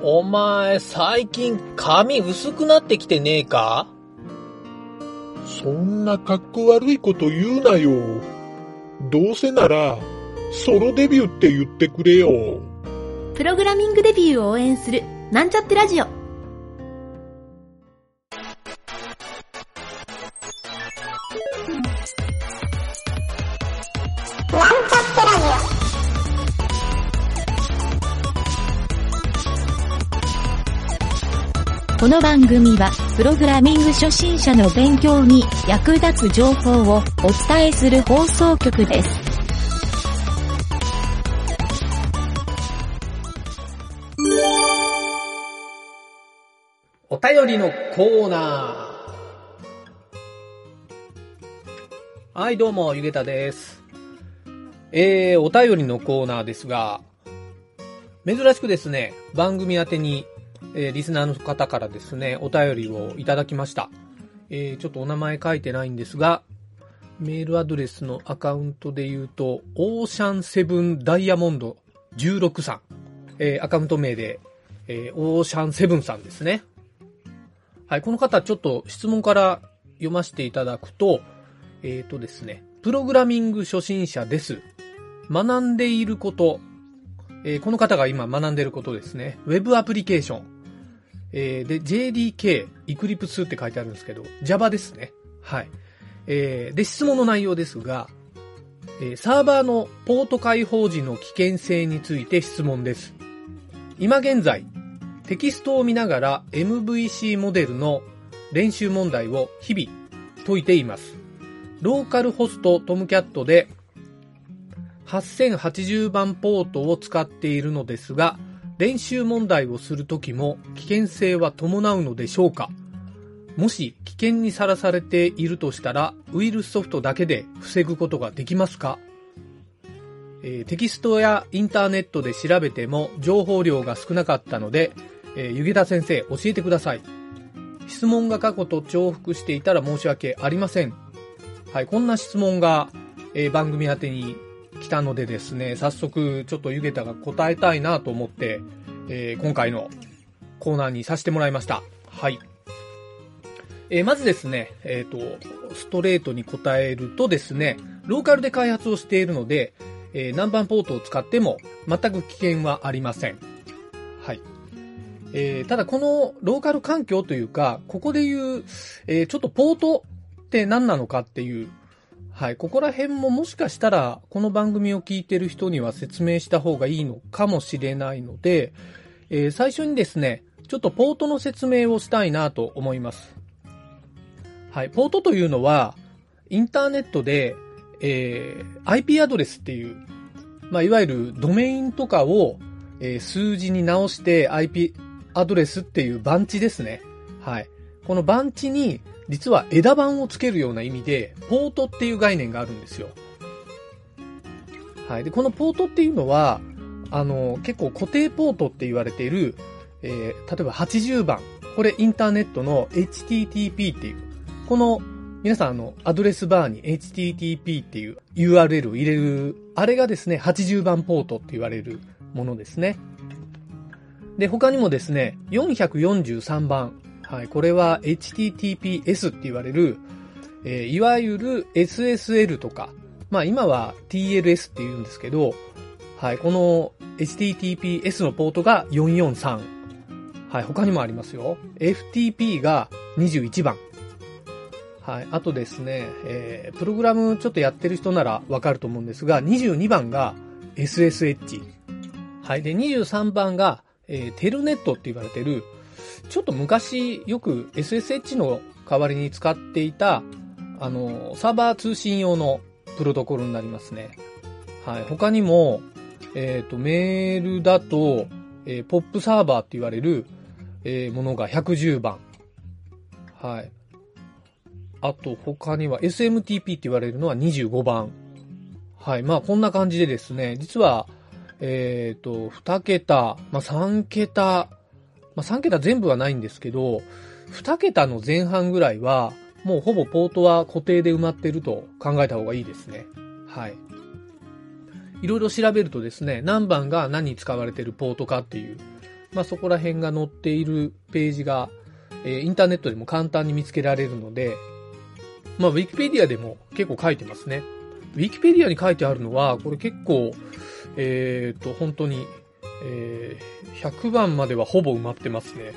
お前、最近髪薄くなってきてねえか？そんな格好悪いこと言うなよ。どうせなら、ソロデビューって言ってくれよ。プログラミングデビューを応援する、なんちゃってラジオ。この番組は、プログラミング初心者の勉強に役立つ情報をお伝えする放送局です。お便りのコーナー。はい、どうも、ゆげたです。えー、お便りのコーナーですが、珍しくですね、番組宛てに、えー、リスナーの方からですね、お便りをいただきました。えー、ちょっとお名前書いてないんですが、メールアドレスのアカウントで言うと、オーシャンセブンダイヤモンド16さん。えー、アカウント名で、えー、オーシャンセブンさんですね。はい、この方ちょっと質問から読ませていただくと、えっ、ー、とですね、プログラミング初心者です。学んでいること、えーこの方が今学んでることですね。ウェブアプリケーション。えーで、JDK、Eclipse って書いてあるんですけど、Java ですね。はい。えーで、質問の内容ですが、えーサーバーのポート開放時の危険性について質問です。今現在、テキストを見ながら MVC モデルの練習問題を日々解いています。ローカルホストトムキャットで8080番ポートを使っているのですが、練習問題をするときも危険性は伴うのでしょうか？もし危険にさらされているとしたら、ウイルスソフトだけで防ぐことができますか？えーテキストやインターネットで調べても情報量が少なかったので、えー、ゆげた先生教えてください。質問が過去と重複していたら申し訳ありません。はい、こんな質問が、えー番組宛てに来たのでですね、早速ちょっとゆげたが答えたいなと思って、えー今回のコーナーにさせてもらいました。はい。えーまずですね、えっ、と、ストレートに答えるとですね、ローカルで開発をしているので、えー何番ポートを使っても全く危険はありません。はい。えーただこのローカル環境というか、ここで言う、えーちょっとポートって何なのかっていう、はい、ここら辺ももしかしたら、この番組を聞いてる人には説明した方がいいのかもしれないので、えー最初にですね、ちょっとポートの説明をしたいなと思います。はい、ポートというのは、インターネットで、えー IP アドレスっていう、まあ、いわゆるドメインとかを、えー数字に直して IP アドレスっていう番地ですね。はい。この番地に、実は枝番をつけるような意味で、ポートっていう概念があるんですよ。はい。で、このポートっていうのは、あの、結構固定ポートって言われている、えー例えば80番。これインターネットの HTTP っていう、この皆さんあの、アドレスバーに HTTP っていう URL を入れる、あれがですね、80番ポートって言われるものですね。で、他にもですね、443番。はい、これは HTTPS って言われる、えーいわゆる SSL とか、まあ今は TLS って言うんですけど、はい、この HTTPS のポートが443。はい、他にもありますよ。FTP が21番。はい。あとですね、えープログラムちょっとやってる人ならわかると思うんですが、22番が SSH。はい。で、23番が、えーテルネットって言われてる、ちょっと昔よく SSH の代わりに使っていた、あの、サーバー通信用のプロトコルになりますね。はい。他にも、えっ、と、メールだと、えーポップサーバーって言われる、えーものが110番。はい。あと他には SMTP って言われるのは25番。はい。まあこんな感じでですね、実は、えっ、と、2桁、まあ3桁、まあ3桁全部はないんですけど、2桁の前半ぐらいは、もうほぼポートは固定で埋まってると考えた方がいいですね。はい。いろいろ調べるとですね、何番が何に使われてるポートかっていう、まあ、そこら辺が載っているページが、えーインターネットでも簡単に見つけられるので、まあ、ウィキペディアでも結構書いてますね。ウィキペディアに書いてあるのは、これ結構、えっ、と、本当に、えー100番まではほぼ埋まってますね。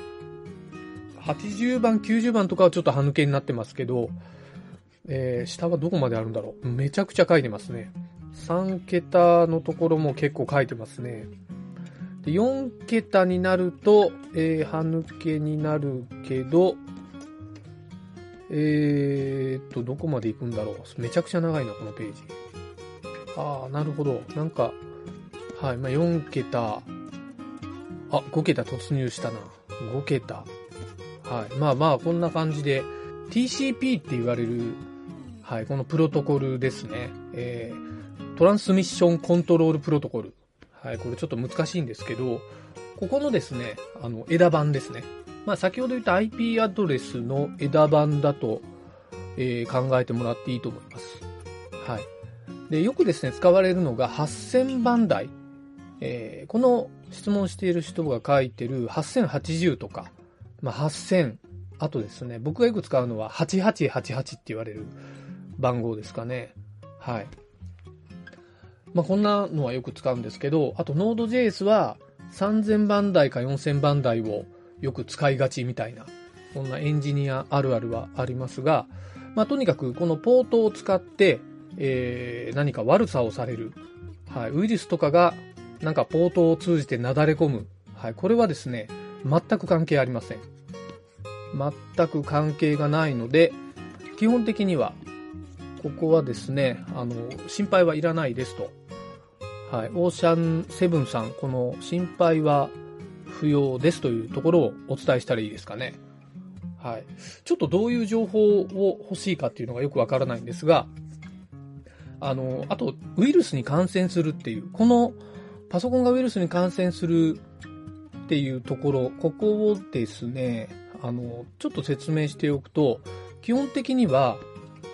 80番、90番とかはちょっと歯抜けになってますけど、えー下はどこまであるんだろうめちゃくちゃ書いてますね。3桁のところも結構書いてますね。で4桁になると、えー、歯抜けになるけど、えーっと、どこまで行くんだろうめちゃくちゃ長いな、このページ。ああ、なるほど。なんか、はい、まあ、4桁、あ、5桁突入したな。5桁。はい。まあまあ、こんな感じで、TCP って言われる、はい、このプロトコルですね。えー、トランスミッションコントロールプロトコル。はい、これちょっと難しいんですけど、ここのですね、あの、枝番ですね。まあ、先ほど言った IP アドレスの枝番だと、えー考えてもらっていいと思います。はい。で、よくですね、使われるのが8000番台。えーこの質問している人が書いてる8080とか、まあ、8000、あとですね、僕がよく使うのは8888って言われる番号ですかね。はい。まあ、こんなのはよく使うんですけど、あと Node.js は3000番台か4000番台をよく使いがちみたいな、こんなエンジニアあるあるはありますが、まあ、とにかくこのポートを使って、えー何か悪さをされる、はい、ウイルスとかがなんかポートを通じてなだれ込む、はい、これはですね、全く関係ありません。全く関係がないので、基本的には、ここはですね、あの、心配はいらないですと。はい、オーシャンセブンさん、この心配は不要ですというところをお伝えしたらいいですかね。はい。ちょっとどういう情報を欲しいかっていうのがよくわからないんですが、あの、あと、ウイルスに感染するっていう、このパソコンがウイルスに感染するっていうところ、ここをですね、あの、ちょっと説明しておくと、基本的には、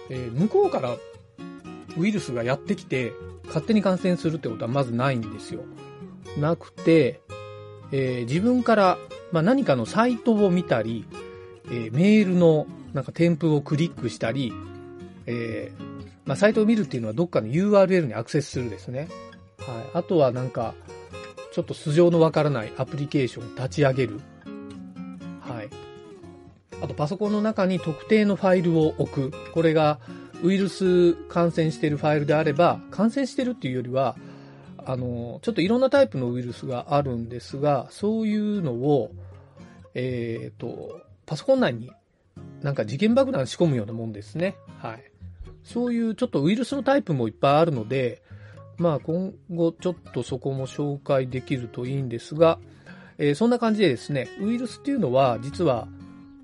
えー向こうからウイルスがやってきて、勝手に感染するってことはまずないんですよ。なくて、えー自分から、まあ、何かのサイトを見たり、えーメールのなんか添付をクリックしたり、えーまあ、サイトを見るっていうのはどっかの URL にアクセスするですね。はい。あとはなんか、ちょっと素性のわからないアプリケーションを立ち上げる。はい。あとパソコンの中に特定のファイルを置く。これがウイルス感染してるファイルであれば、感染してるっていうよりは、あの、ちょっといろんなタイプのウイルスがあるんですが、そういうのを、えっ、と、パソコン内になんか事件爆弾仕込むようなもんですね。はい。そういうちょっとウイルスのタイプもいっぱいあるので、まあ今後ちょっとそこも紹介できるといいんですが、えーそんな感じでですね、ウイルスっていうのは実は、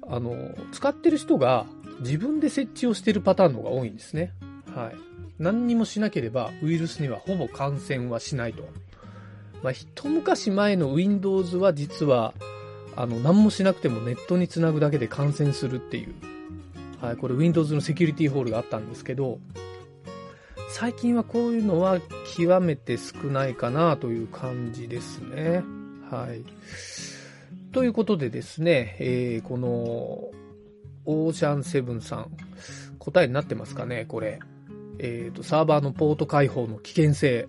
あの、使ってる人が自分で設置をしてるパターンの方が多いんですね。はい。何にもしなければウイルスにはほぼ感染はしないと。まあ一昔前の Windows は実は、あの、何もしなくてもネットにつなぐだけで感染するっていう、はい、これ Windows のセキュリティホールがあったんですけど、最近はこういうのは極めて少ないかなという感じですね。はい。ということでですね、えーこの、オーシャンセブンさん、答えになってますかね、これ。えっ、と、サーバーのポート開放の危険性。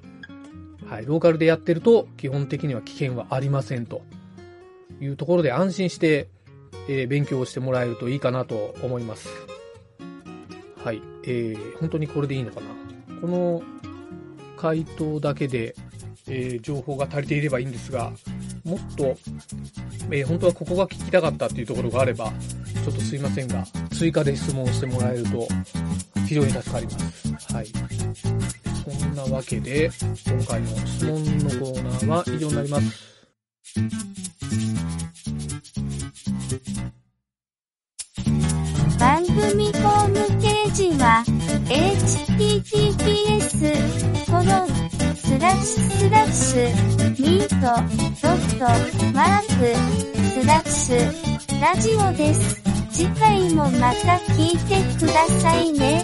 はい、ローカルでやってると、基本的には危険はありませんというところで安心して、えー勉強をしてもらえるといいかなと思います。はい、えー本当にこれでいいのかな？この回答だけで、えー情報が足りていればいいんですが、もっと、えー本当はここが聞きたかったっていうところがあれば、ちょっとすいませんが、追加で質問してもらえると非常に助かります。はい。そんなわけで、今回の質問のコーナーは以上になります。Https コロンスラッシュスラッシュミートドットマークスラッシュラジオです。次回もまた聞いてくださいね。